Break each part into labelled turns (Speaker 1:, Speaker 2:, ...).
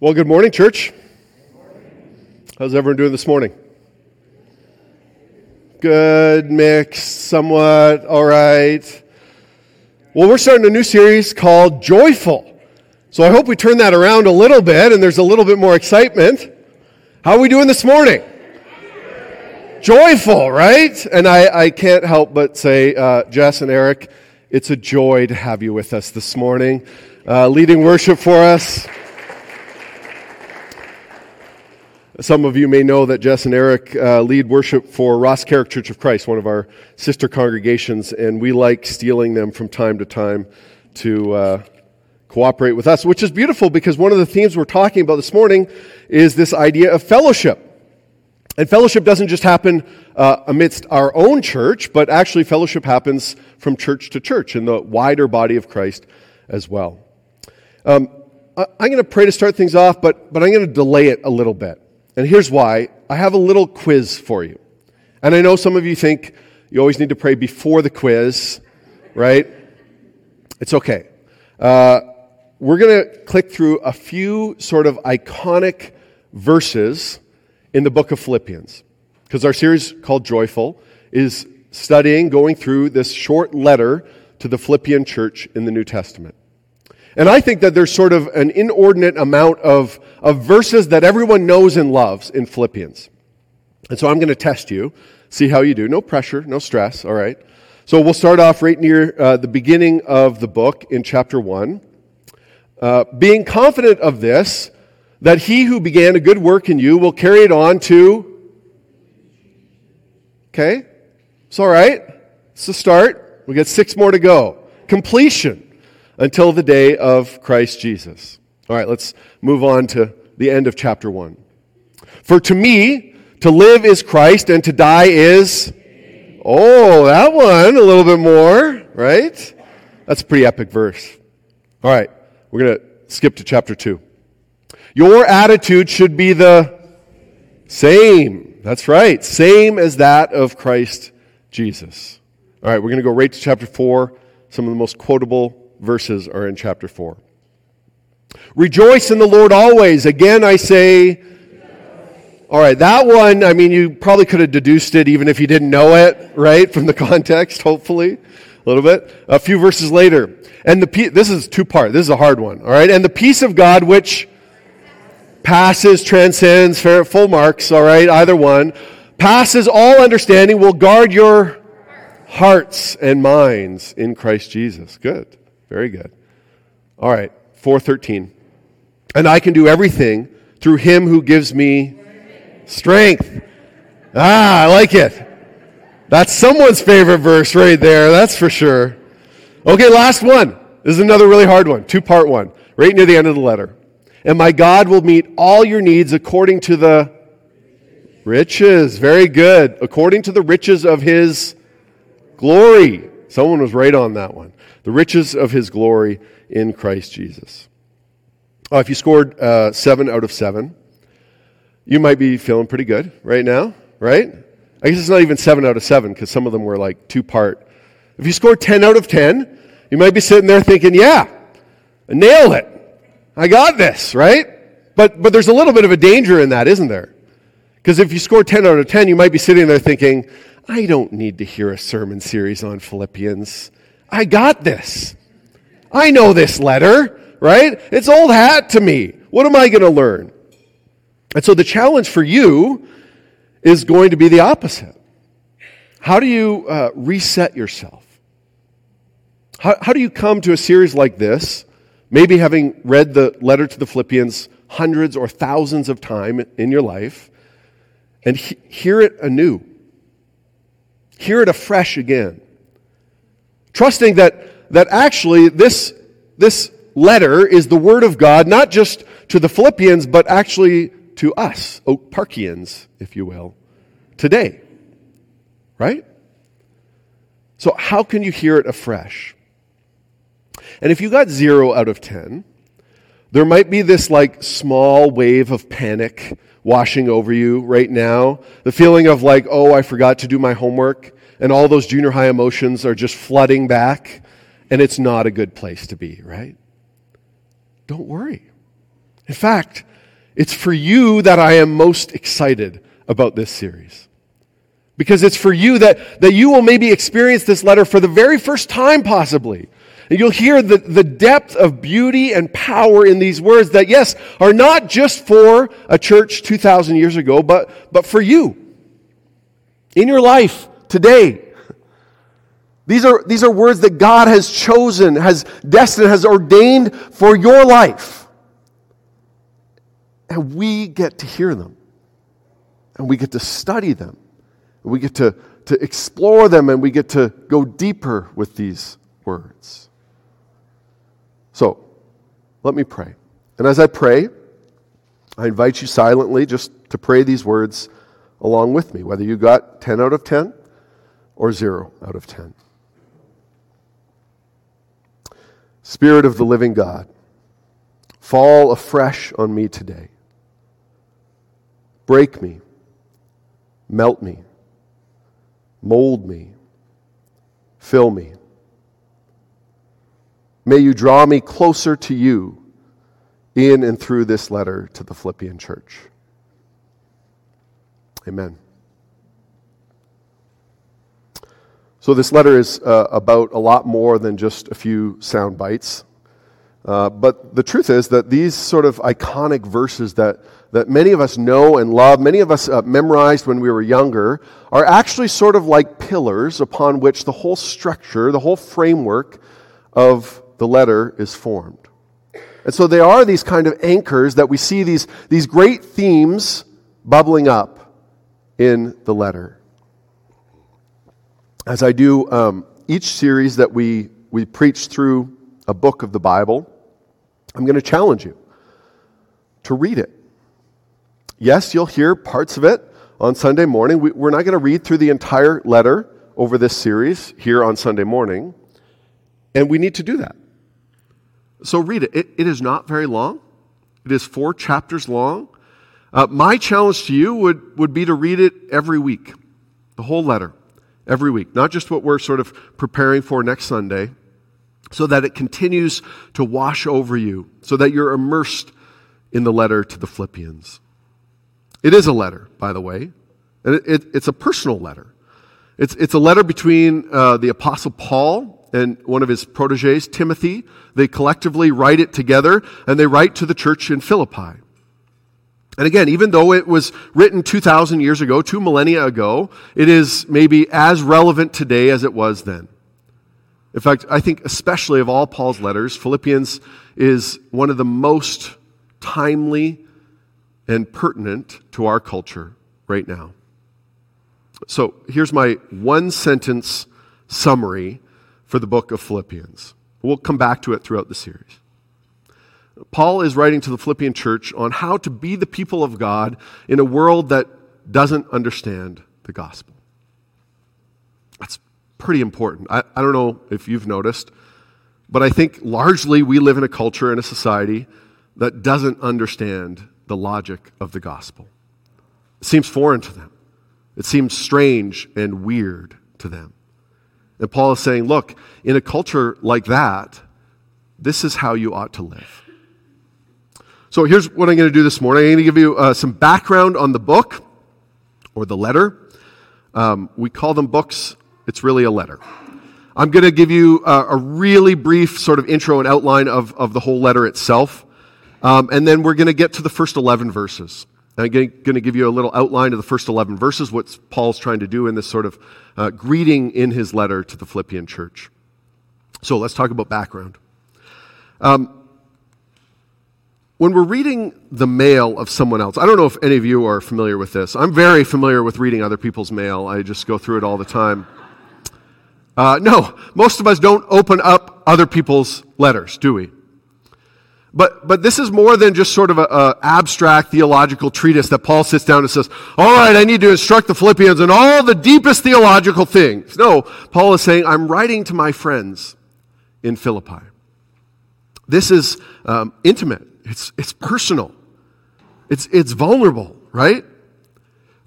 Speaker 1: Well, good morning, church. How's everyone doing this morning? Good, mixed, somewhat, all right. Well, we're starting a new series called Joyful. So I hope we turn that around a little bit and there's a little bit more excitement. How are we doing this morning? Joyful, right? And I, I can't help but say, uh, Jess and Eric, it's a joy to have you with us this morning, uh, leading worship for us. Some of you may know that Jess and Eric uh, lead worship for Rosscarrock Church of Christ, one of our sister congregations, and we like stealing them from time to time to uh, cooperate with us, which is beautiful because one of the themes we're talking about this morning is this idea of fellowship. And fellowship doesn't just happen uh, amidst our own church, but actually fellowship happens from church to church in the wider body of Christ as well. Um, I, I'm going to pray to start things off, but, but I'm going to delay it a little bit. And here's why. I have a little quiz for you. And I know some of you think you always need to pray before the quiz, right? It's okay. Uh, we're going to click through a few sort of iconic verses in the book of Philippians. Because our series called Joyful is studying, going through this short letter to the Philippian church in the New Testament. And I think that there's sort of an inordinate amount of, of verses that everyone knows and loves in Philippians. And so I'm going to test you, see how you do. No pressure, no stress, all right? So we'll start off right near uh, the beginning of the book in chapter 1. Uh, being confident of this, that he who began a good work in you will carry it on to. Okay? It's all right. It's the start. We got six more to go. Completion until the day of Christ Jesus. All right, let's move on to the end of chapter 1. For to me, to live is Christ and to die is. Oh, that one, a little bit more, right? That's a pretty epic verse. All right, we're going to skip to chapter 2. Your attitude should be the same. That's right, same as that of Christ Jesus. All right, we're going to go right to chapter 4, some of the most quotable verses are in chapter 4. Rejoice in the Lord always. Again, I say, all right, that one, I mean, you probably could have deduced it even if you didn't know it, right, from the context, hopefully, a little bit. A few verses later. And the, this is two part, this is a hard one, all right? And the peace of God, which passes, transcends, full marks, all right, either one, passes all understanding, will guard your hearts and minds in Christ Jesus. Good. Very good. All right, 413. And I can do everything through him who gives me strength. Ah, I like it. That's someone's favorite verse right there, that's for sure. Okay, last one. This is another really hard one, two part one, right near the end of the letter. And my God will meet all your needs according to the riches. Very good. According to the riches of his glory. Someone was right on that one the riches of his glory in Christ Jesus. Oh, if you scored uh, seven out of seven, you might be feeling pretty good right now, right? I guess it's not even seven out of seven because some of them were like two part. If you scored 10 out of 10, you might be sitting there thinking, yeah, nailed it. I got this, right? But, but there's a little bit of a danger in that, isn't there? Because if you score 10 out of 10, you might be sitting there thinking, I don't need to hear a sermon series on Philippians. I got this. I know this letter, right? It's old hat to me. What am I going to learn? And so the challenge for you is going to be the opposite. How do you uh, reset yourself? How, how do you come to a series like this, maybe having read the letter to the Philippians hundreds or thousands of times in your life, and he- hear it anew? Hear it afresh again. Trusting that, that actually this, this letter is the Word of God, not just to the Philippians, but actually to us, Oak Parkians, if you will, today. Right? So, how can you hear it afresh? And if you got zero out of 10, there might be this like small wave of panic washing over you right now. The feeling of like, oh, I forgot to do my homework and all those junior high emotions are just flooding back, and it's not a good place to be, right? Don't worry. In fact, It's for you that I am most excited about this series. Because it's for you that, that you will maybe experience this letter for the very first time, possibly. And you'll hear the, the depth of beauty and power in these words that, yes, are not just for a church 2,000 years ago, but, but for you. In your life today. These are, these are words that God has chosen, has destined, has ordained for your life. And we get to hear them. And we get to study them. And we get to, to explore them and we get to go deeper with these words. So, let me pray. And as I pray, I invite you silently just to pray these words along with me, whether you got 10 out of 10 or 0 out of 10. Spirit of the living God, fall afresh on me today. Break me, melt me, mold me, fill me. May you draw me closer to you in and through this letter to the Philippian church. Amen. So, this letter is uh, about a lot more than just a few sound bites. Uh, but the truth is that these sort of iconic verses that, that many of us know and love, many of us uh, memorized when we were younger, are actually sort of like pillars upon which the whole structure, the whole framework of the letter is formed. And so they are these kind of anchors that we see these, these great themes bubbling up in the letter. As I do um, each series that we, we preach through a book of the Bible, I'm going to challenge you to read it. Yes, you'll hear parts of it on Sunday morning. We, we're not going to read through the entire letter over this series here on Sunday morning, and we need to do that. So read it. it. It is not very long, it is four chapters long. Uh, my challenge to you would, would be to read it every week, the whole letter, every week, not just what we're sort of preparing for next Sunday, so that it continues to wash over you, so that you're immersed in the letter to the Philippians. It is a letter, by the way, and it, it, it's a personal letter. It's, it's a letter between uh, the Apostle Paul and one of his proteges, Timothy. They collectively write it together and they write to the church in Philippi. And again, even though it was written 2,000 years ago, two millennia ago, it is maybe as relevant today as it was then. In fact, I think especially of all Paul's letters, Philippians is one of the most timely and pertinent to our culture right now. So here's my one sentence summary for the book of Philippians. We'll come back to it throughout the series. Paul is writing to the Philippian church on how to be the people of God in a world that doesn't understand the gospel. That's pretty important. I, I don't know if you've noticed, but I think largely we live in a culture and a society that doesn't understand the logic of the gospel. It seems foreign to them, it seems strange and weird to them. And Paul is saying, look, in a culture like that, this is how you ought to live. So here's what I'm going to do this morning. I'm going to give you uh, some background on the book or the letter. Um, we call them books, it's really a letter. I'm going to give you a, a really brief sort of intro and outline of, of the whole letter itself. Um, and then we're going to get to the first 11 verses. I'm going to give you a little outline of the first 11 verses, what Paul's trying to do in this sort of uh, greeting in his letter to the Philippian church. So let's talk about background. Um, when we're reading the mail of someone else, I don't know if any of you are familiar with this. I'm very familiar with reading other people's mail. I just go through it all the time. Uh, no, most of us don't open up other people's letters, do we? But, but this is more than just sort of an abstract theological treatise that Paul sits down and says, all right, I need to instruct the Philippians in all the deepest theological things. No, Paul is saying, I'm writing to my friends in Philippi. This is um, intimate. It's, it's personal. It's, it's vulnerable, right?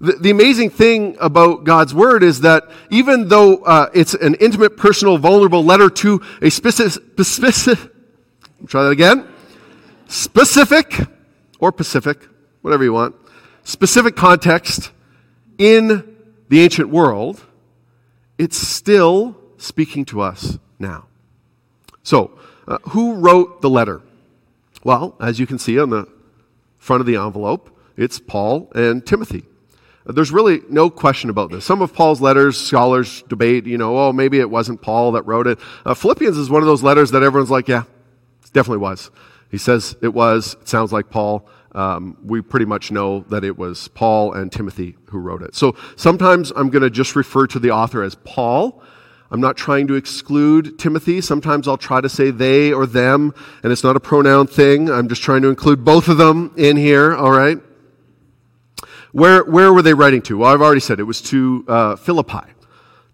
Speaker 1: The, the amazing thing about God's word is that even though uh, it's an intimate, personal, vulnerable letter to a specific, specific try that again specific or Pacific whatever you want, specific context in the ancient world, it's still speaking to us now. So, uh, who wrote the letter? Well, as you can see on the front of the envelope, it's Paul and Timothy. There's really no question about this. Some of Paul's letters, scholars debate, you know, oh, maybe it wasn't Paul that wrote it. Uh, Philippians is one of those letters that everyone's like, yeah, it definitely was. He says it was. It sounds like Paul. Um, we pretty much know that it was Paul and Timothy who wrote it. So sometimes I'm going to just refer to the author as Paul. I'm not trying to exclude Timothy. Sometimes I'll try to say they or them, and it's not a pronoun thing. I'm just trying to include both of them in here, all right? Where, where were they writing to? Well, I've already said it was to uh, Philippi,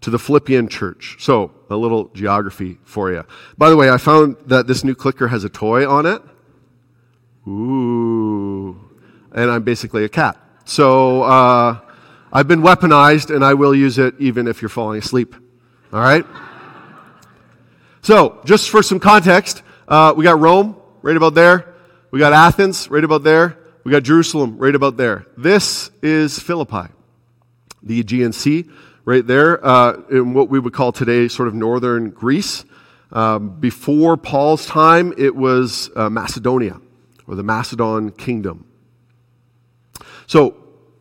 Speaker 1: to the Philippian church. So, a little geography for you. By the way, I found that this new clicker has a toy on it. Ooh. And I'm basically a cat. So, uh, I've been weaponized, and I will use it even if you're falling asleep. All right? So, just for some context, uh, we got Rome right about there. We got Athens right about there. We got Jerusalem right about there. This is Philippi, the Aegean Sea right there, uh, in what we would call today sort of northern Greece. Um, before Paul's time, it was uh, Macedonia, or the Macedon kingdom. So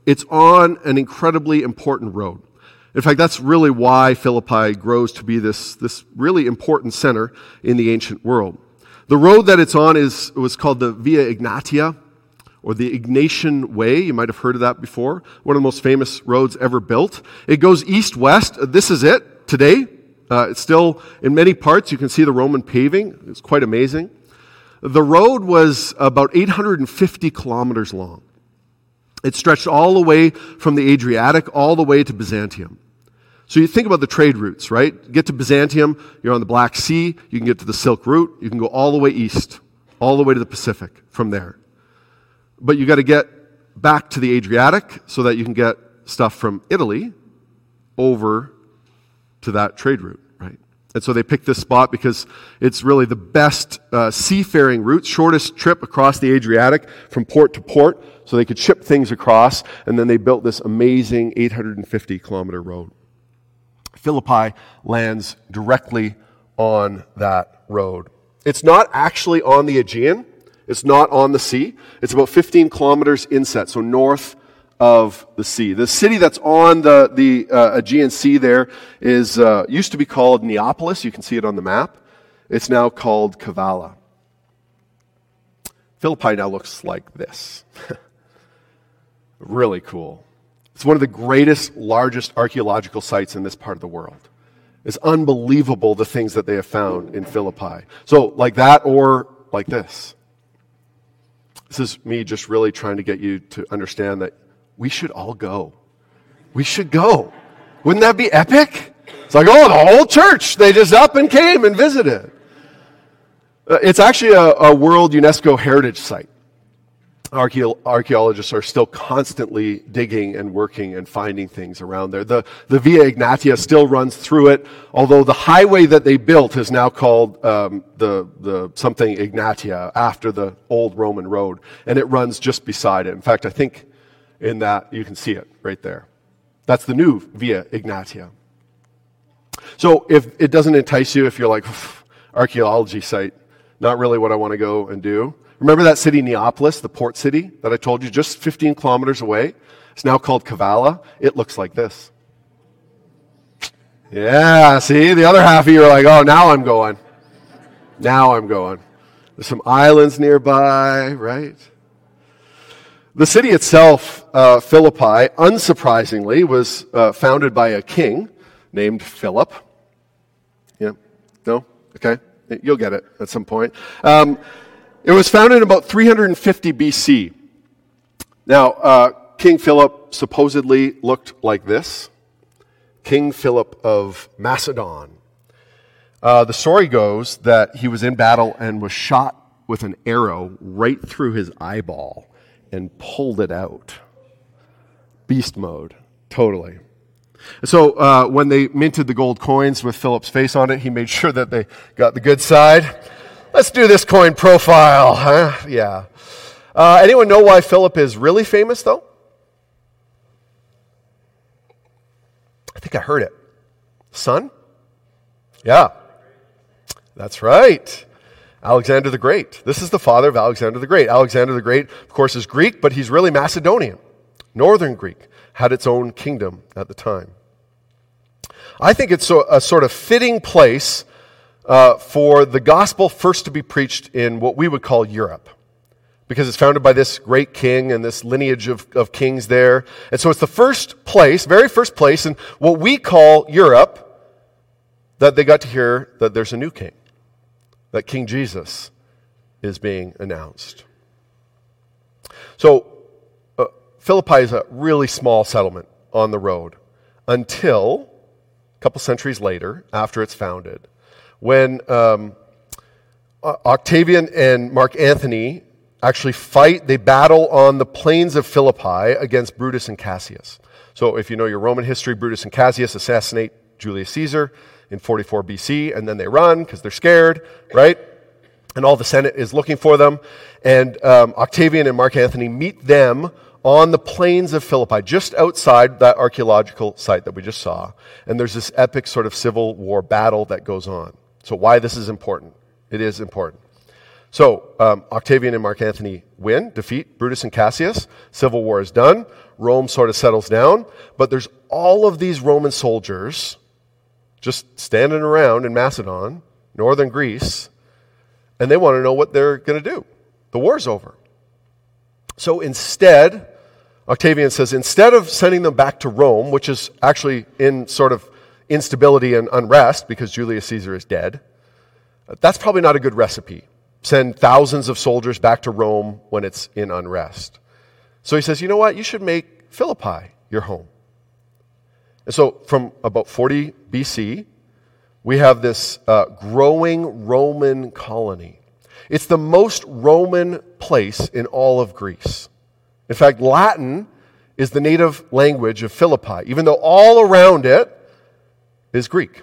Speaker 1: it's on an incredibly important road. In fact, that's really why Philippi grows to be this, this really important center in the ancient world. The road that it's on is, was called the Via Egnatia, or the Egnatian Way. You might have heard of that before. One of the most famous roads ever built. It goes east west. This is it today. Uh, it's still in many parts. You can see the Roman paving. It's quite amazing. The road was about 850 kilometers long. It stretched all the way from the Adriatic all the way to Byzantium. So you think about the trade routes, right? Get to Byzantium, you're on the Black Sea, you can get to the Silk Route, you can go all the way east, all the way to the Pacific from there. But you got to get back to the Adriatic so that you can get stuff from Italy over to that trade route, right? And so they picked this spot because it's really the best uh, seafaring route, shortest trip across the Adriatic from port to port, so they could ship things across. And then they built this amazing 850 kilometer road. Philippi lands directly on that road. It's not actually on the Aegean. It's not on the sea. It's about 15 kilometers inset, so north of the sea. The city that's on the, the uh, Aegean Sea there is, uh, used to be called Neapolis. You can see it on the map. It's now called Kavala. Philippi now looks like this. really cool. It's one of the greatest, largest archaeological sites in this part of the world. It's unbelievable the things that they have found in Philippi. So, like that or like this. This is me just really trying to get you to understand that we should all go. We should go. Wouldn't that be epic? It's like, oh, the whole church, they just up and came and visited. Uh, it's actually a, a World UNESCO Heritage Site archaeologists are still constantly digging and working and finding things around there. The, the Via Egnatia still runs through it, although the highway that they built is now called um, the, the something Egnatia after the old Roman road, and it runs just beside it. In fact, I think in that you can see it right there. That's the new Via Egnatia. So if it doesn't entice you, if you're like archaeology site, not really what I want to go and do Remember that city, Neapolis, the port city that I told you, just 15 kilometers away? It's now called Kavala. It looks like this. Yeah, see, the other half of you are like, oh, now I'm going. Now I'm going. There's some islands nearby, right? The city itself, uh, Philippi, unsurprisingly, was uh, founded by a king named Philip. Yeah? No? Okay. You'll get it at some point. Um, it was founded in about 350 BC. Now, uh, King Philip supposedly looked like this King Philip of Macedon. Uh, the story goes that he was in battle and was shot with an arrow right through his eyeball and pulled it out. Beast mode, totally. So uh, when they minted the gold coins with Philip's face on it, he made sure that they got the good side Let's do this coin profile, huh? Yeah. Uh, anyone know why Philip is really famous, though? I think I heard it. Son? Yeah. That's right. Alexander the Great. This is the father of Alexander the Great. Alexander the Great, of course, is Greek, but he's really Macedonian. Northern Greek had its own kingdom at the time. I think it's a, sort of fitting place uh, for the gospel first to be preached in what we would call Europe because it's founded by this great king and this lineage of, of kings there. And so it's the first place, very first place in what we call Europe that they got to hear that there's a new king, that King Jesus is being announced. So uh, Philippi is a really small settlement on the road until a couple centuries later, after it's founded, when um, Octavian and Mark Antony actually fight, they battle on the plains of Philippi against Brutus and Cassius. So, if you know your Roman history, Brutus and Cassius assassinate Julius Caesar in 44 BC, and then they run because they're scared, right? And all the Senate is looking for them. And um, Octavian and Mark Antony meet them on the plains of Philippi, just outside that archaeological site that we just saw. And there's this epic sort of civil war battle that goes on. So, why this is important? It is important. So, um, Octavian and Mark Antony win, defeat Brutus and Cassius. Civil war is done. Rome sort of settles down. But there's all of these Roman soldiers just standing around in Macedon, northern Greece, and they want to know what they're going to do. The war's over. So instead, Octavian says, instead of sending them back to Rome, which is actually in sort of instability and unrest because Julius Caesar is dead, that's probably not a good recipe send thousands of soldiers back to Rome when it's in unrest. So he says, you know what? You should make Philippi your home. And so from about 40 BC, we have this uh, growing Roman colony. It's the most Roman place in all of Greece. In fact, Latin is the native language of Philippi, even though all around it is Greek.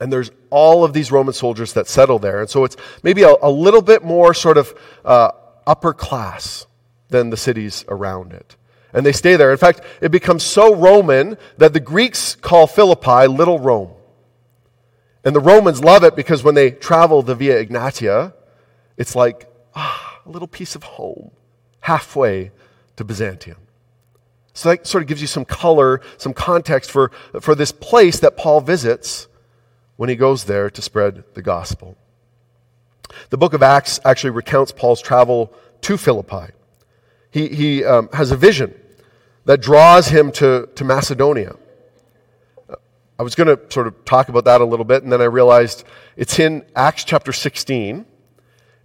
Speaker 1: And there's all of these Roman soldiers that settle there. And so it's maybe a, a little bit more sort of uh, upper class than the cities around it. And they stay there. In fact, it becomes so Roman that the Greeks call Philippi Little Rome. And the Romans love it because when they travel the Via Egnatia, it's like ah, a little piece of home halfway to Byzantium. So that sort of gives you some color, some context for, for this place that Paul visits when he goes there to spread the gospel. The book of Acts actually recounts Paul's travel to Philippi. He, he um, has a vision that draws him to, to Macedonia. I was going to sort of talk about that a little bit, and then I realized it's in Acts chapter 16.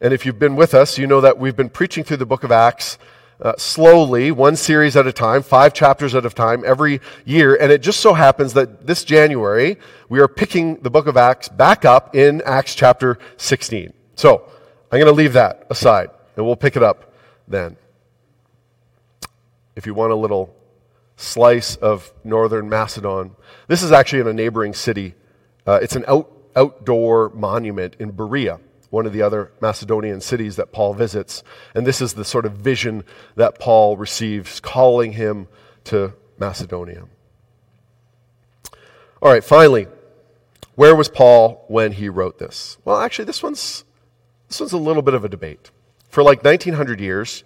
Speaker 1: And if you've been with us, you know that we've been preaching through the book of Acts uh, slowly, one series at a time, five chapters at a time, every year. And it just so happens that this January, we are picking the book of Acts back up in Acts chapter 16. So I'm going to leave that aside, and we'll pick it up then. If you want a little slice of northern Macedon, this is actually in a neighboring city. Uh, it's an out, outdoor monument in Berea one of the other Macedonian cities that Paul visits. And this is the sort of vision that Paul receives, calling him to Macedonia. All right, finally, where was Paul when he wrote this? Well, actually, this one's, this one's a little bit of a debate. For like 1900 years,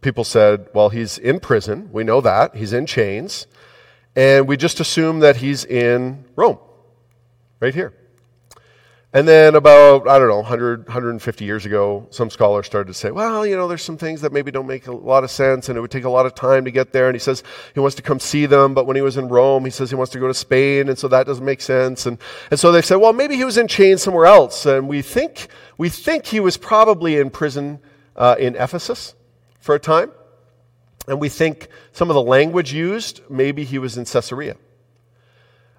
Speaker 1: people said, well, he's in prison. We know that. He's in chains. And we just assume that he's in Rome, right here. And then about, I don't know, 100, 150 years ago, some scholars started to say, well, you know, there's some things that maybe don't make a lot of sense and it would take a lot of time to get there. And he says he wants to come see them, but when he was in Rome, he says he wants to go to Spain, and so that doesn't make sense. And, and so they said, well, maybe he was in chains somewhere else. And we think, we think he was probably in prison uh, in Ephesus for a time. And we think some of the language used, maybe he was in Caesarea.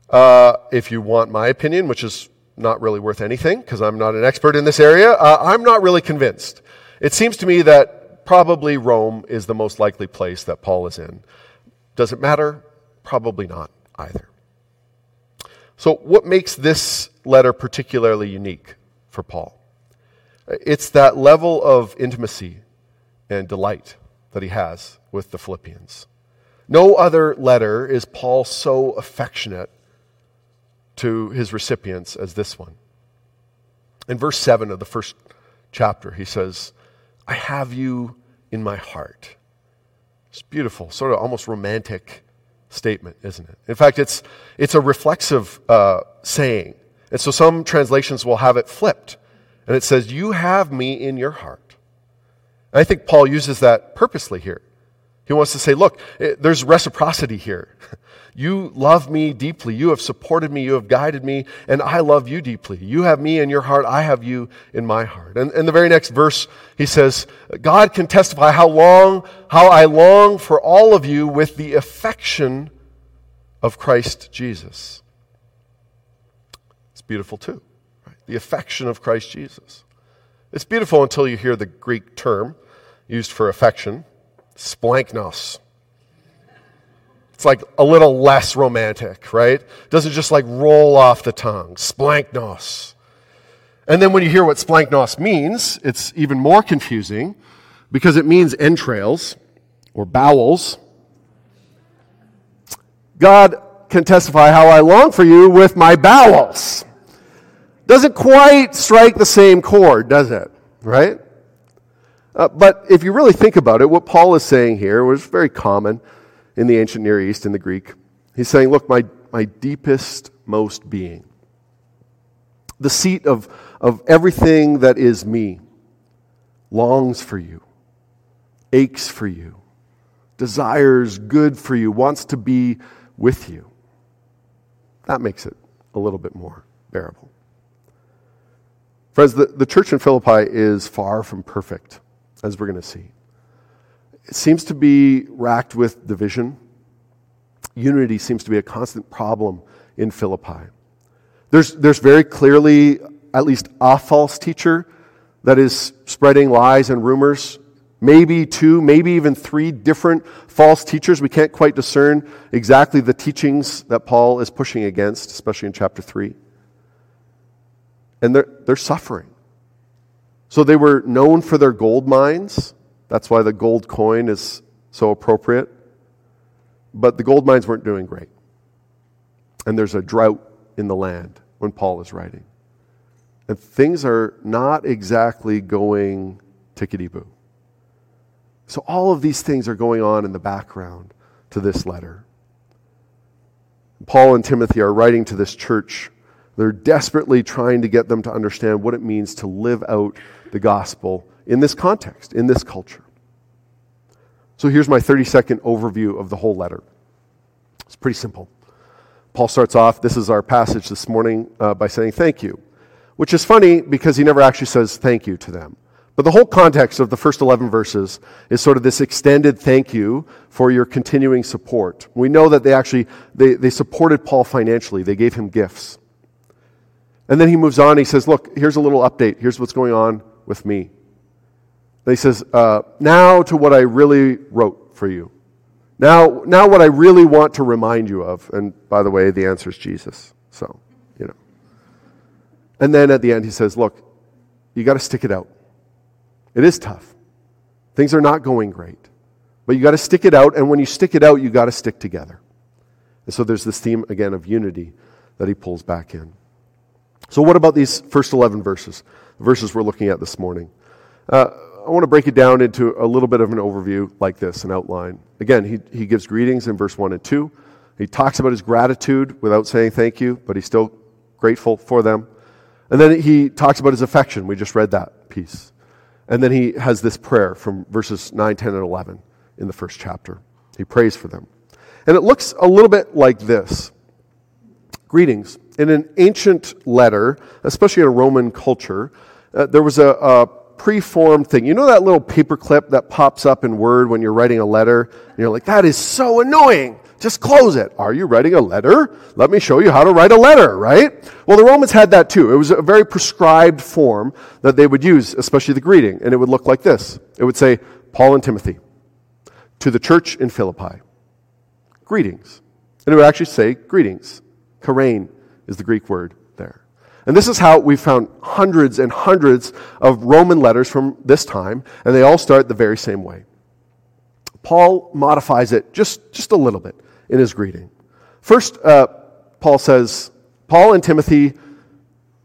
Speaker 1: Uh, if you want my opinion, which is not really worth anything because I'm not an expert in this area. Uh, I'm not really convinced. It seems to me that probably Rome is the most likely place that Paul is in. Does it matter? Probably not either. So, what makes this letter particularly unique for Paul? It's that level of intimacy and delight that he has with the Philippians. No other letter is Paul so affectionate to his recipients as this one. In verse 7 of the first chapter, he says, I have you in my heart. It's beautiful, sort of almost romantic statement, isn't it? In fact, it's, it's a reflexive uh, saying. And so some translations will have it flipped. And it says, You have me in your heart. And I think Paul uses that purposely here. He wants to say, Look, it, there's reciprocity here. You love me deeply. You have supported me. You have guided me. And I love you deeply. You have me in your heart. I have you in my heart. And in the very next verse, he says, God can testify how long, how I long for all of you with the affection of Christ Jesus. It's beautiful too. Right? The affection of Christ Jesus. It's beautiful until you hear the Greek term used for affection, splanknos. It's like a little less romantic, right? Doesn't just like roll off the tongue. Splanknos. And then when you hear what splanknos means, it's even more confusing because it means entrails or bowels. God can testify how I long for you with my bowels. Doesn't quite strike the same chord, does it? Right? Uh, but if you really think about it, what Paul is saying here was very common in the ancient Near East, in the Greek. He's saying, Look, my, my deepest, most being, the seat of, of everything that is me, longs for you, aches for you, desires good for you, wants to be with you. That makes it a little bit more bearable. Friends, the, the church in Philippi is far from perfect, as we're going to see. Seems to be racked with division. Unity seems to be a constant problem in Philippi. There's, there's very clearly at least a false teacher that is spreading lies and rumors. Maybe two, maybe even three different false teachers. We can't quite discern exactly the teachings that Paul is pushing against, especially in chapter 3. And they're, they're suffering. So they were known for their gold mines. That's why the gold coin is so appropriate. But the gold mines weren't doing great. And there's a drought in the land when Paul is writing. And things are not exactly going tickety boo. So, all of these things are going on in the background to this letter. Paul and Timothy are writing to this church. They're desperately trying to get them to understand what it means to live out the gospel in this context, in this culture. So here's my 30 second overview of the whole letter. It's pretty simple. Paul starts off, this is our passage this morning, uh, by saying thank you, which is funny because he never actually says thank you to them. But the whole context of the first 11 verses is sort of this extended thank you for your continuing support. We know that they actually, they, they supported Paul financially. They gave him gifts. And then he moves on. He says, look, here's a little update. Here's what's going on with me. He says, uh, now to what I really wrote for you. Now, now what I really want to remind you of. And by the way, the answer is Jesus. So, you know. And then at the end, he says, look, you got to stick it out. It is tough. Things are not going great. But you got to stick it out. And when you stick it out, you got to stick together. And so there's this theme, again, of unity that he pulls back in. So, what about these first 11 verses? The verses we're looking at this morning. Uh, I want to break it down into a little bit of an overview like this, an outline. Again, he, he gives greetings in verse 1 and 2. He talks about his gratitude without saying thank you, but he's still grateful for them. And then he talks about his affection. We just read that piece. And then he has this prayer from verses 9, 10, and 11 in the first chapter. He prays for them. And it looks a little bit like this Greetings. In an ancient letter, especially in a Roman culture, uh, there was a, a preformed thing. You know that little paperclip that pops up in Word when you're writing a letter? And you're like, that is so annoying. Just close it. Are you writing a letter? Let me show you how to write a letter, right? Well, the Romans had that too. It was a very prescribed form that they would use, especially the greeting. And it would look like this it would say, Paul and Timothy, to the church in Philippi, greetings. And it would actually say, greetings. Chairein is the Greek word. And this is how we found hundreds and hundreds of Roman letters from this time, and they all start the very same way. Paul modifies it just, just a little bit in his greeting. First, uh, Paul says, Paul and Timothy,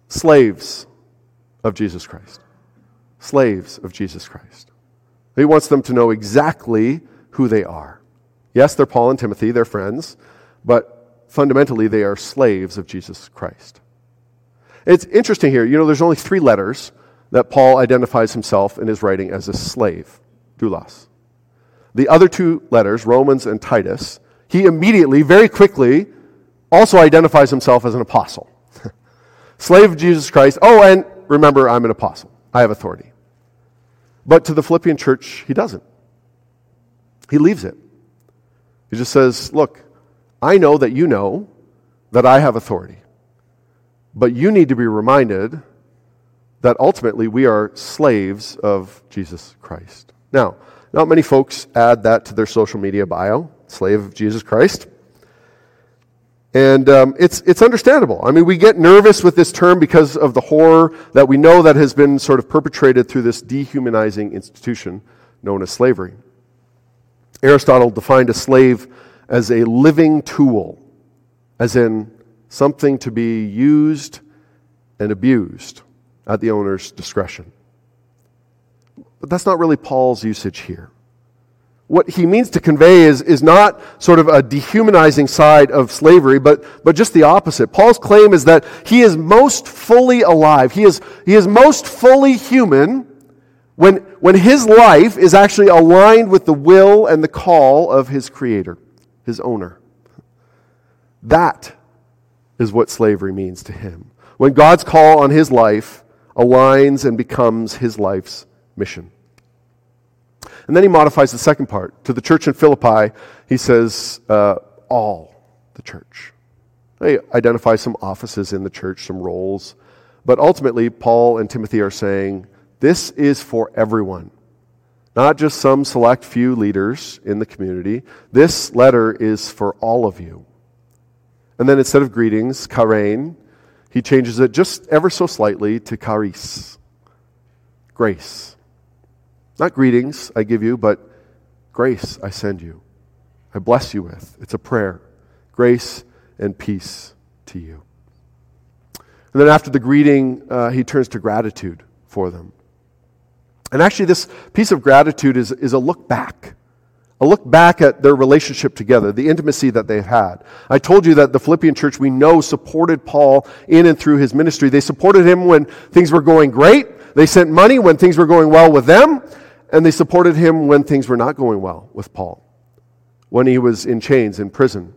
Speaker 1: slaves of Jesus Christ. Slaves of Jesus Christ. He wants them to know exactly who they are. Yes, they're Paul and Timothy, they're friends, but fundamentally they are slaves of Jesus Christ. It's interesting here, you know, there's only three letters that Paul identifies himself in his writing as a slave, doulos. The other two letters, Romans and Titus, he immediately, very quickly, also identifies himself as an apostle. slave of Jesus Christ. Oh, and remember, I'm an apostle, I have authority. But to the Philippian church, he doesn't. He leaves it. He just says, Look, I know that you know that I have authority. But you need to be reminded that ultimately we are slaves of Jesus Christ. Now, not many folks add that to their social media bio, slave of Jesus Christ. And um, it's, it's understandable. I mean, we get nervous with this term because of the horror that we know that has been sort of perpetrated through this dehumanizing institution known as slavery. Aristotle defined a slave as a living tool, as in something to be used and abused at the owner's discretion. But that's not really Paul's usage here what he means to convey is, is not sort of a dehumanizing side of slavery, but, but just the opposite. Paul's claim is that he is most fully alive. He is, he is most fully human when, when his life is actually aligned with the will and the call of his creator, his owner. That is what slavery means to him. When God's call on his life aligns and becomes his life's mission. And then he modifies the second part. To the church in Philippi, he says, uh, all the church. He identifies some offices in the church, some roles. But ultimately, Paul and Timothy are saying, this is for everyone, not just some select few leaders in the community. This letter is for all of you. And then instead of greetings, chairein, he changes it just ever so slightly to charis, grace. Not greetings I give you, but grace I send you. I bless you with. It's a prayer. Grace and peace to you. And then after the greeting, uh, he turns to gratitude for them. And actually, this piece of gratitude is, is a look back. A look back at their relationship together, the intimacy that they've had. I told you that the Philippian church we know supported Paul in and through his ministry. They supported him when things were going great. They sent money when things were going well with them. And they supported him when things were not going well with Paul, when he was in chains in prison,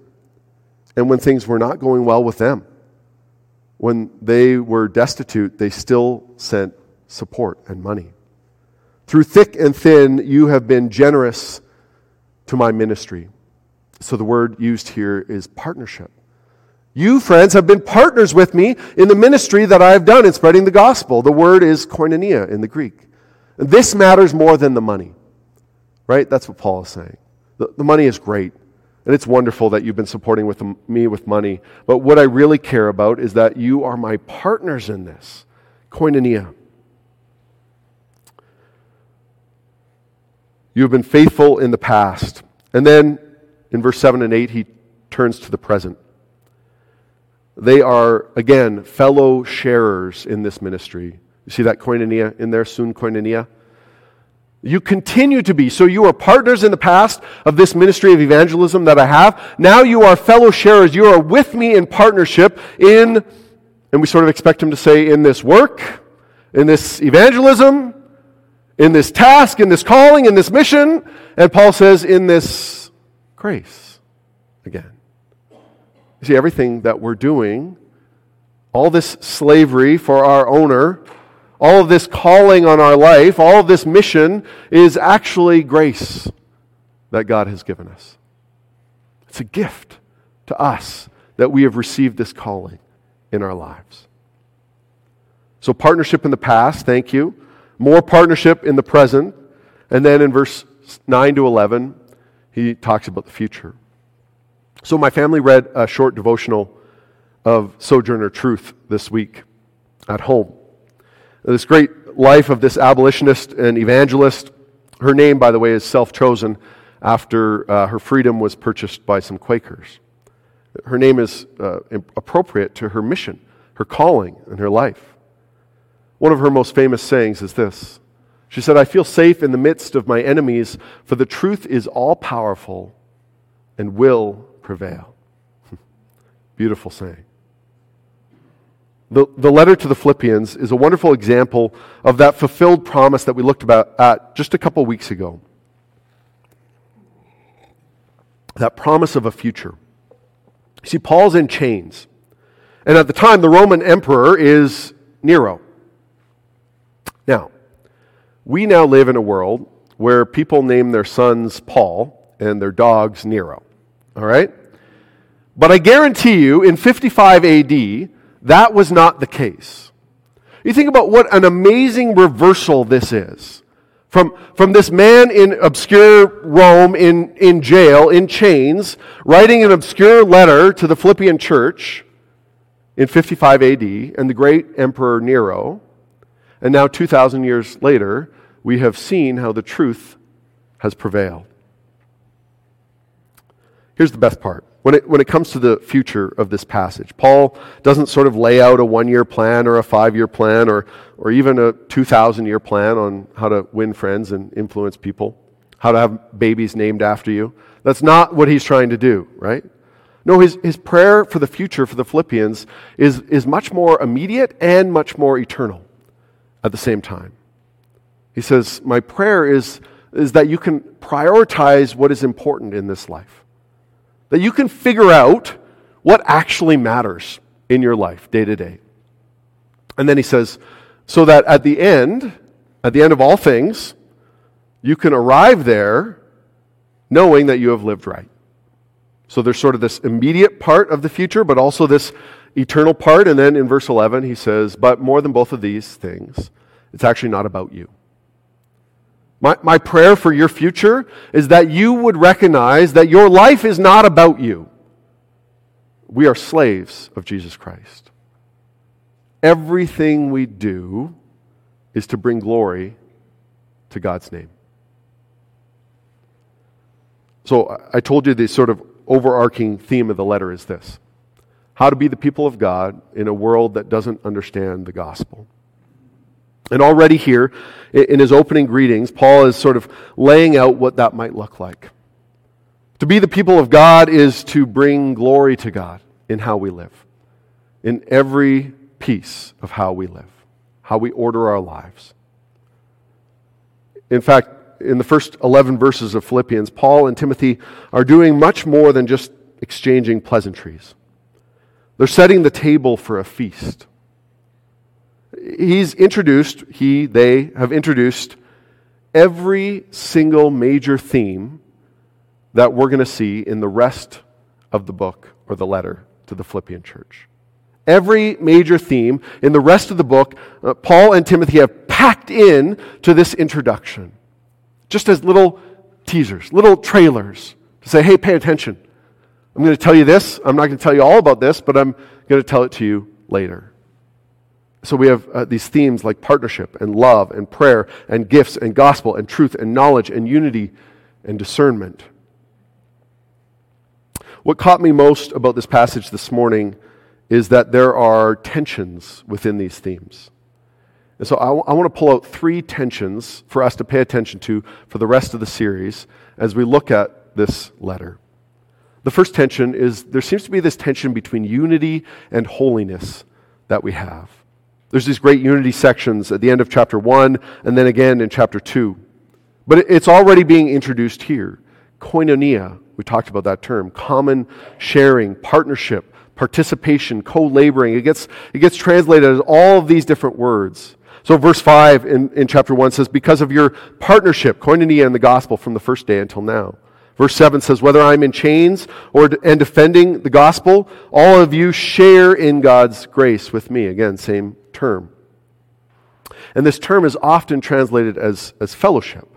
Speaker 1: and when things were not going well with them. When they were destitute, they still sent support and money. Through thick and thin, you have been generous to my ministry. So the word used here is partnership. You, friends, have been partners with me in the ministry that I have done in spreading the gospel. The word is koinonia in the Greek. This matters more than the money, right? That's what Paul is saying. The, the money is great, and it's wonderful that you've been supporting with the, me with money. But what I really care about is that you are my partners in this. Koinonia. You have been faithful in the past. And then in verse 7 and 8, he turns to the present. They are, again, fellow sharers in this ministry. You see that koinonia in there, sun koinonia? You continue to be. So you are partners in the past of this ministry of evangelism that I have. Now you are fellow sharers. You are with me in partnership in, and we sort of expect him to say, in this work, in this evangelism, in this task, in this calling, in this mission. And Paul says, in this grace again. You see, everything that we're doing, all this slavery for our owner, all of this calling on our life, all of this mission is actually grace that God has given us. It's a gift to us that we have received this calling in our lives. So, partnership in the past, thank you. More partnership in the present. And then in verse 9 to 11, he talks about the future. So, my family read a short devotional of Sojourner Truth this week. at home. This great life of this abolitionist and evangelist, her name, by the way, is self chosen after uh, her freedom was purchased by some Quakers. Her name is uh, appropriate to her mission, her calling, and her life. One of her most famous sayings is this She said, I feel safe in the midst of my enemies, for the truth is all powerful and will prevail. Beautiful saying. The, the letter to the Philippians is a wonderful example of that fulfilled promise that we looked about at just a couple weeks ago. That promise of a future. See, Paul's in chains. And at the time, the Roman emperor is Nero. Now, we now live in a world where people name their sons Paul and their dogs Nero. All right? But I guarantee you, in 55 AD, that was not the case. You think about what an amazing reversal this is. From, from this man in obscure Rome, in, in jail, in chains, writing an obscure letter to the Philippian church in 55 AD, and the great Emperor Nero. And now, 2,000 years later, we have seen how the truth has prevailed. Here's the best part when it, when it comes to the future of this passage. Paul doesn't sort of lay out a one year plan or a five year plan or, or even a 2,000 year plan on how to win friends and influence people, how to have babies named after you. That's not what he's trying to do, right? No, his, his prayer for the future for the Philippians is, is much more immediate and much more eternal at the same time. He says, My prayer is, is that you can prioritize what is important in this life that you can figure out what actually matters in your life day to day. And then he says, so that at the end, at the end of all things, you can arrive there knowing that you have lived right. So there's sort of this immediate part of the future, but also this eternal part. And then in verse 11, he says, But more than both of these things, it's actually not about you. My, my prayer for your future is that you would recognize that your life is not about you. We are slaves of Jesus Christ. Everything we do is to bring glory to God's name. So I told you the sort of overarching theme of the letter is this how to be the people of God in a world that doesn't understand the gospel. And already here, in his opening greetings, Paul is sort of laying out what that might look like. To be the people of God is to bring glory to God in how we live, in every piece of how we live, how we order our lives. In fact, in the first 11 verses of Philippians, Paul and Timothy are doing much more than just exchanging pleasantries. They're setting the table for a feast he's introduced, he, they have introduced every single major theme that we're going to see in the rest of the book or the letter to the Philippian church. Every major theme in the rest of the book, uh, Paul and Timothy have packed in to this introduction, just as little teasers, little trailers to say, hey, pay attention. I'm going to tell you this. I'm not going to tell you all about this, but I'm going to tell it to you later. So we have uh, these themes like partnership and love and prayer and gifts and gospel and truth and knowledge and unity and discernment. What caught me most about this passage this morning is that there are tensions within these themes. And so I, w- I want to pull out three tensions for us to pay attention to for the rest of the series as we look at this letter. The first tension is there seems to be this tension between unity and holiness that we have. There's these great unity sections at the end of chapter 1 and then again in chapter 2. But it's already being introduced here. Koinonia, we talked about that term, common sharing, partnership, participation, co laboring. It gets, it gets translated as all of these different words. So, verse 5 in, in chapter 1 says, Because of your partnership, koinonia in the gospel from the first day until now. Verse 7 says, Whether I'm in chains or and defending the gospel, all of you share in God's grace with me. Again, same term. And this term is often translated as, as fellowship,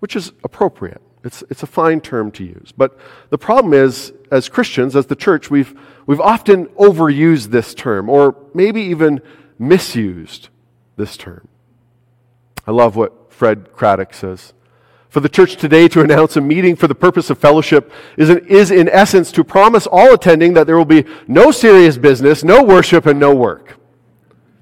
Speaker 1: which is appropriate. It's, it's a fine term to use. But the problem is, as Christians, as the church, we've, we've often overused this term, or maybe even misused this term. I love what Fred Craddock says. For the church today to announce a meeting for the purpose of fellowship is, an, is in essence to promise all attending that there will be no serious business, no worship, and no work.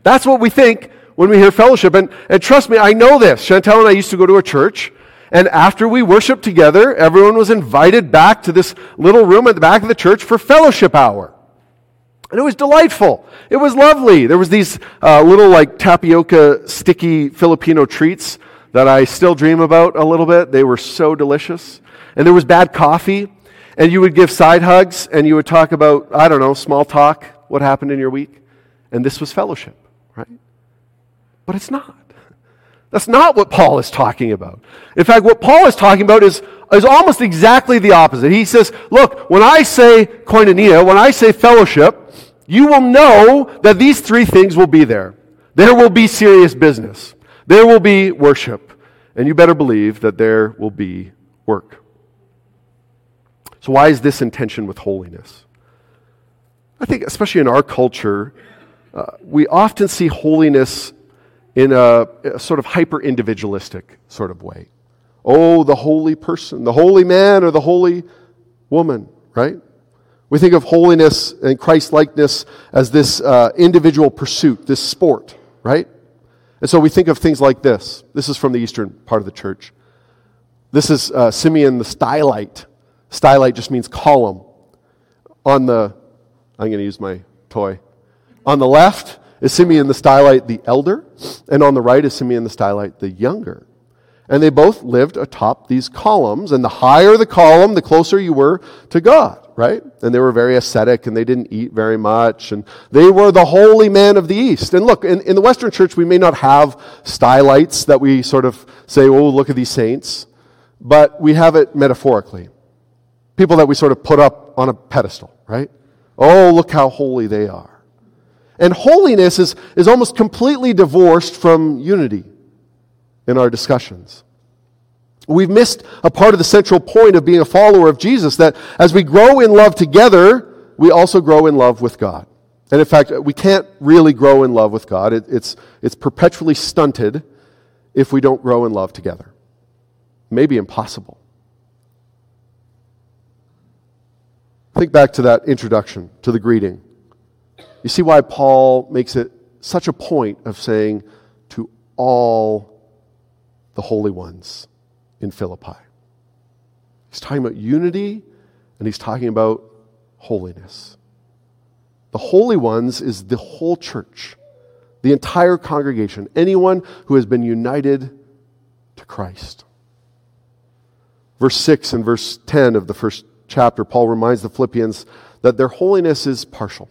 Speaker 1: That's what we think when we hear fellowship. And, and trust me, I know this. Chantel and I used to go to a church, and after we worshiped together, everyone was invited back to this little room at the back of the church for fellowship hour. And it was delightful. It was lovely. There was these uh, little like tapioca sticky Filipino treats that I still dream about a little bit. They were so delicious. And there was bad coffee. And you would give side hugs and you would talk about, I don't know, small talk, what happened in your week. And this was fellowship, right? But it's not. That's not what Paul is talking about. In fact, what Paul is talking about is, is almost exactly the opposite. He says, look, when I say koinonia, when I say fellowship, you will know that these three things will be there. There will be serious business. There will be worship. And you better believe that there will be work. So, why is this intention with holiness? I think, especially in our culture, uh, we often see holiness in a, a sort of hyper individualistic sort of way. Oh, the holy person, the holy man, or the holy woman, right? We think of holiness and Christ likeness as this uh, individual pursuit, this sport, right? And so we think of things like this. This is from the eastern part of the church. This is uh, Simeon the stylite. Stylite just means column. On the, I'm going to use my toy. On the left is Simeon the stylite, the elder, and on the right is Simeon the stylite, the younger. And they both lived atop these columns, and the higher the column, the closer you were to God right? And they were very ascetic and they didn't eat very much. And they were the holy man of the East. And look, in, in the Western church, we may not have stylites that we sort of say, oh, look at these saints. But we have it metaphorically. People that we sort of put up on a pedestal, right? Oh, look how holy they are. And holiness is, is almost completely divorced from unity in our discussions. We've missed a part of the central point of being a follower of Jesus that as we grow in love together, we also grow in love with God. And in fact, we can't really grow in love with God. It, it's, it's perpetually stunted if we don't grow in love together. Maybe impossible. Think back to that introduction, to the greeting. You see why Paul makes it such a point of saying to all the holy ones in Philippi. He's talking about unity and he's talking about holiness. The holy ones is the whole church, the entire congregation, anyone who has been united to Christ. Verse 6 and verse 10 of the first chapter, Paul reminds the Philippians that their holiness is partial.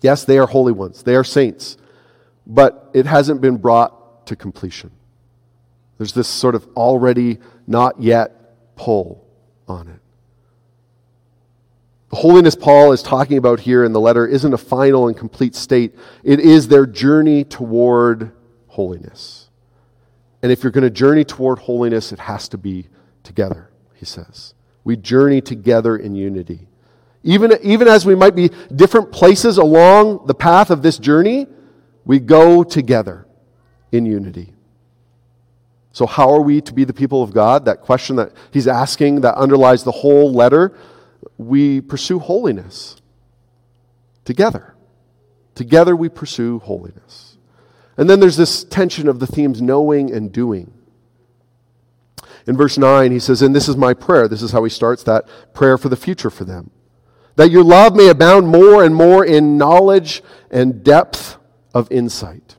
Speaker 1: Yes, they are holy ones, they are saints, but it hasn't been brought to completion. There's this sort of already not yet pull on it. The holiness Paul is talking about here in the letter isn't a final and complete state, it is their journey toward holiness. And if you're going to journey toward holiness, it has to be together, he says. We journey together in unity. Even, even as we might be different places along the path of this journey, we go together in unity. So, how are we to be the people of God? That question that he's asking that underlies the whole letter. We pursue holiness together. Together we pursue holiness. And then there's this tension of the themes knowing and doing. In verse 9, he says, And this is my prayer. This is how he starts that prayer for the future for them. That your love may abound more and more in knowledge and depth of insight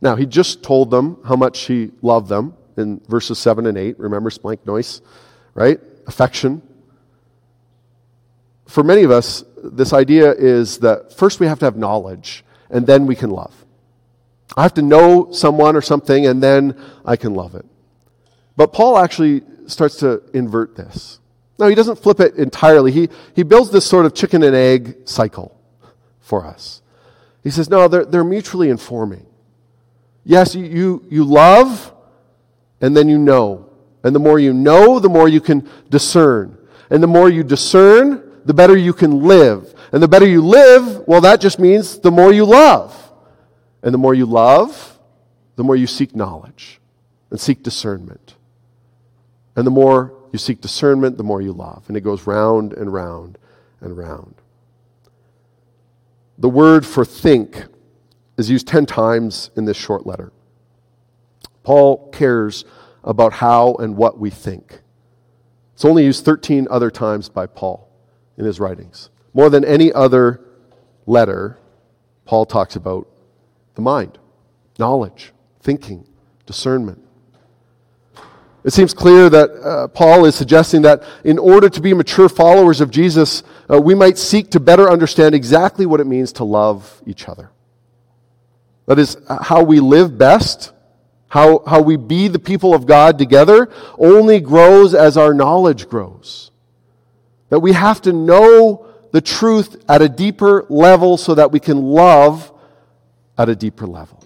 Speaker 1: now, he just told them how much he loved them in verses 7 and 8. Remember splanchnois, right? Affection. For many of us, this idea is that first we have to have knowledge, and then we can love. I have to know someone or something, and then I can love it. But Paul actually starts to invert this. Now, he doesn't flip it entirely. He, he builds this sort of chicken and egg cycle for us. He says, no, they're, they're mutually informing. Yes, you, you, love, and then you know. And the more you know, the more you can discern. And the more you discern, the better you can live. And the better you live, well, that just means the more you love. And the more you love, the more you seek knowledge and seek discernment. And the more you seek discernment, the more you love. And it goes round and round and round. The word for think is used 10 times in this short letter. Paul cares about how and what we think. It's only used 13 other times by Paul in his writings. More than any other letter, Paul talks about the mind, knowledge, thinking, discernment. It seems clear that uh, Paul is suggesting that in order to be mature followers of Jesus, uh, we might seek to better understand exactly what it means to love each other. That is, how we live best, how, how we be the people of God together, only grows as our knowledge grows. That we have to know the truth at a deeper level so that we can love at a deeper level.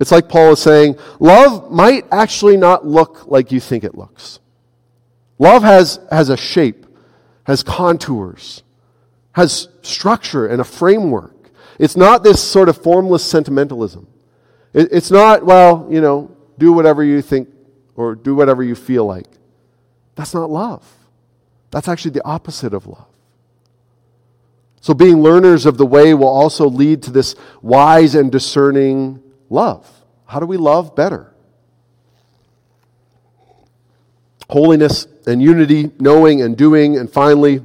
Speaker 1: It's like Paul is saying love might actually not look like you think it looks. Love has, has a shape, has contours, has structure and a framework. It's not this sort of formless sentimentalism. It, it's not, well, you know, do whatever you think or do whatever you feel like. That's not love. That's actually the opposite of love. So, being learners of the way will also lead to this wise and discerning love. How do we love better? Holiness and unity, knowing and doing, and finally,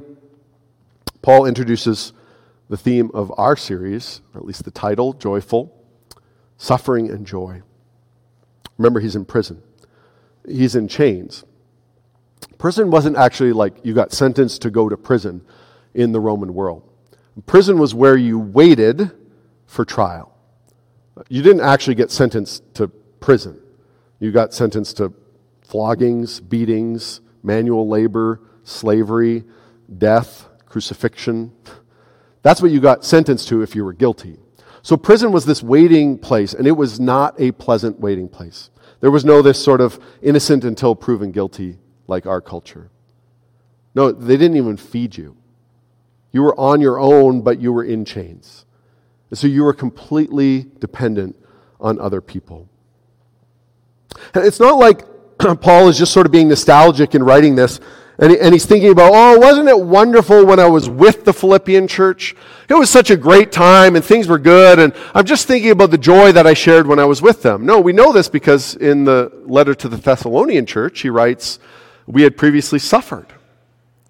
Speaker 1: Paul introduces the theme of our series, or at least the title, Joyful, Suffering and Joy. Remember, he's in prison, he's in chains. Prison wasn't actually like you got sentenced to go to prison in the Roman world. Prison was where you waited for trial. You didn't actually get sentenced to prison. You got sentenced to floggings, beatings, manual labor, slavery, death, crucifixion. That's what you got sentenced to if you were guilty. So prison was this waiting place, and it was not a pleasant waiting place. There was no this sort of innocent until proven guilty like our culture. No, they didn't even feed you. You were on your own, but you were in chains. And so you were completely dependent on other people. And it's not like Paul is just sort of being nostalgic in writing this, and, and he's thinking about, oh, wasn't it wonderful when I was with the Philippian church? It was such a great time, and things were good, and I'm just thinking about the joy that I shared when I was with them. No, we know this because in the letter to the Thessalonian church, he writes, we had previously suffered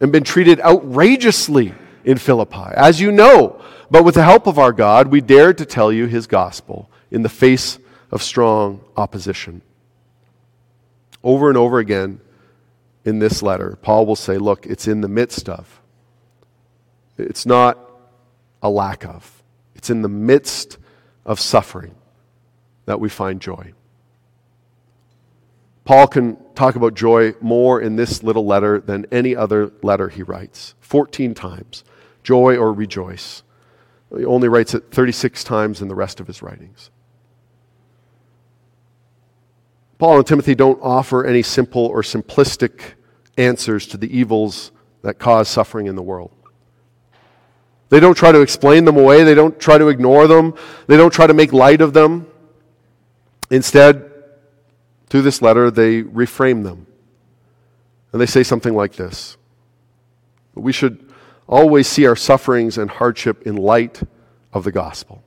Speaker 1: and been treated outrageously in Philippi, as you know. But with the help of our God, we dared to tell you his gospel in the face of strong opposition. Over and over again in this letter, Paul will say, Look, it's in the midst of. It's not a lack of. It's in the midst of suffering that we find joy. Paul can talk about joy more in this little letter than any other letter he writes 14 times joy or rejoice. He only writes it 36 times in the rest of his writings. Paul and Timothy don't offer any simple or simplistic answers to the evils that cause suffering in the world. They don't try to explain them away, they don't try to ignore them, they don't try to make light of them. Instead, through this letter, they reframe them. And they say something like this We should always see our sufferings and hardship in light of the gospel,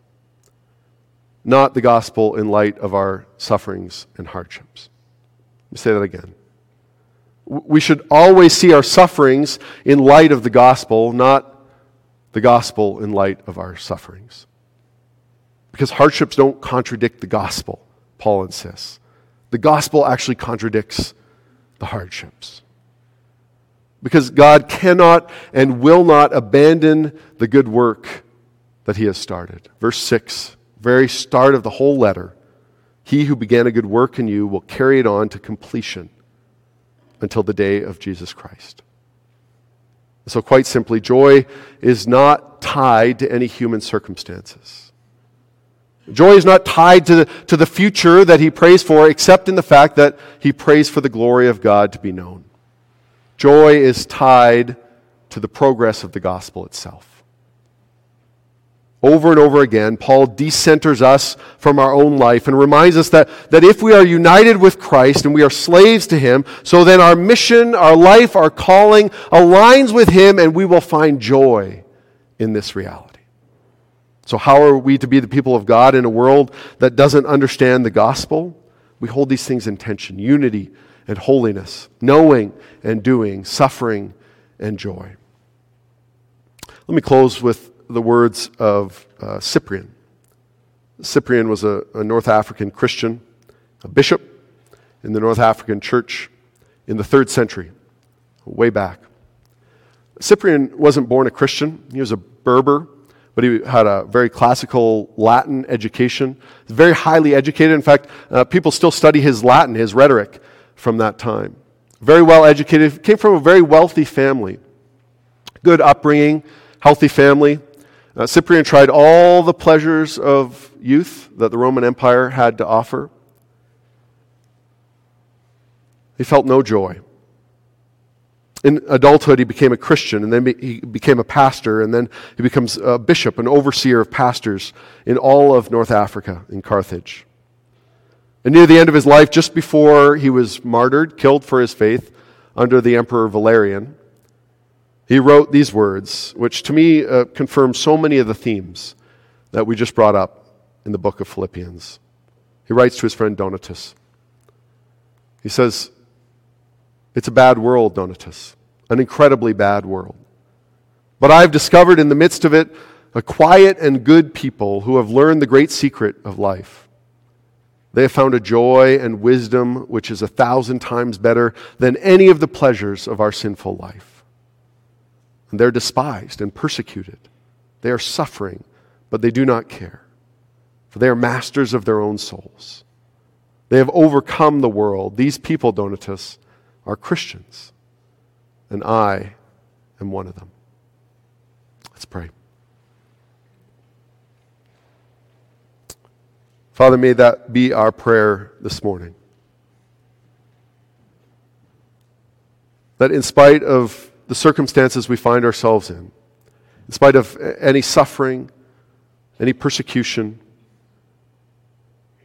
Speaker 1: not the gospel in light of our sufferings and hardships. Let me say that again. We should always see our sufferings in light of the gospel, not the gospel in light of our sufferings. Because hardships don't contradict the gospel, Paul insists. The gospel actually contradicts the hardships because God cannot and will not abandon the good work that he has started. Verse 6, very start of the whole letter. He who began a good work in you will carry it on to completion until the day of Jesus Christ. So, quite simply, joy is not tied to any human circumstances. Joy is not tied to the, to the future that he prays for, except in the fact that he prays for the glory of God to be known. Joy is tied to the progress of the gospel itself. Over and over again, Paul decenters us from our own life and reminds us that, that if we are united with Christ and we are slaves to Him, so then our mission, our life, our calling aligns with Him and we will find joy in this reality. So, how are we to be the people of God in a world that doesn't understand the gospel? We hold these things in tension unity and holiness, knowing and doing, suffering and joy. Let me close with the words of uh, Cyprian. Cyprian was a, a North African Christian, a bishop in the North African church in the third century, way back. Cyprian wasn't born a Christian, he was a Berber, but he had a very classical Latin education. Very highly educated. In fact, uh, people still study his Latin, his rhetoric from that time. Very well educated, came from a very wealthy family. Good upbringing, healthy family. Uh, Cyprian tried all the pleasures of youth that the Roman Empire had to offer. He felt no joy. In adulthood, he became a Christian, and then he became a pastor, and then he becomes a bishop, an overseer of pastors in all of North Africa, in Carthage. And near the end of his life, just before he was martyred, killed for his faith under the Emperor Valerian, he wrote these words, which to me uh, confirm so many of the themes that we just brought up in the book of Philippians. He writes to his friend Donatus. He says, It's a bad world, Donatus, an incredibly bad world. But I've discovered in the midst of it a quiet and good people who have learned the great secret of life. They have found a joy and wisdom which is a thousand times better than any of the pleasures of our sinful life. And they're despised and persecuted. They are suffering, but they do not care, for they are masters of their own souls. They have overcome the world. These people, Donatus, are Christians, and I am one of them. Let's pray. Father, may that be our prayer this morning. That in spite of the circumstances we find ourselves in, in spite of any suffering, any persecution,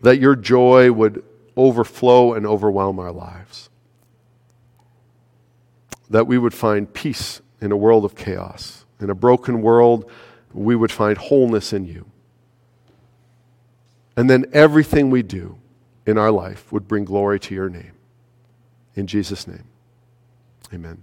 Speaker 1: that your joy would overflow and overwhelm our lives. That we would find peace in a world of chaos. In a broken world, we would find wholeness in you. And then everything we do in our life would bring glory to your name. In Jesus' name, amen.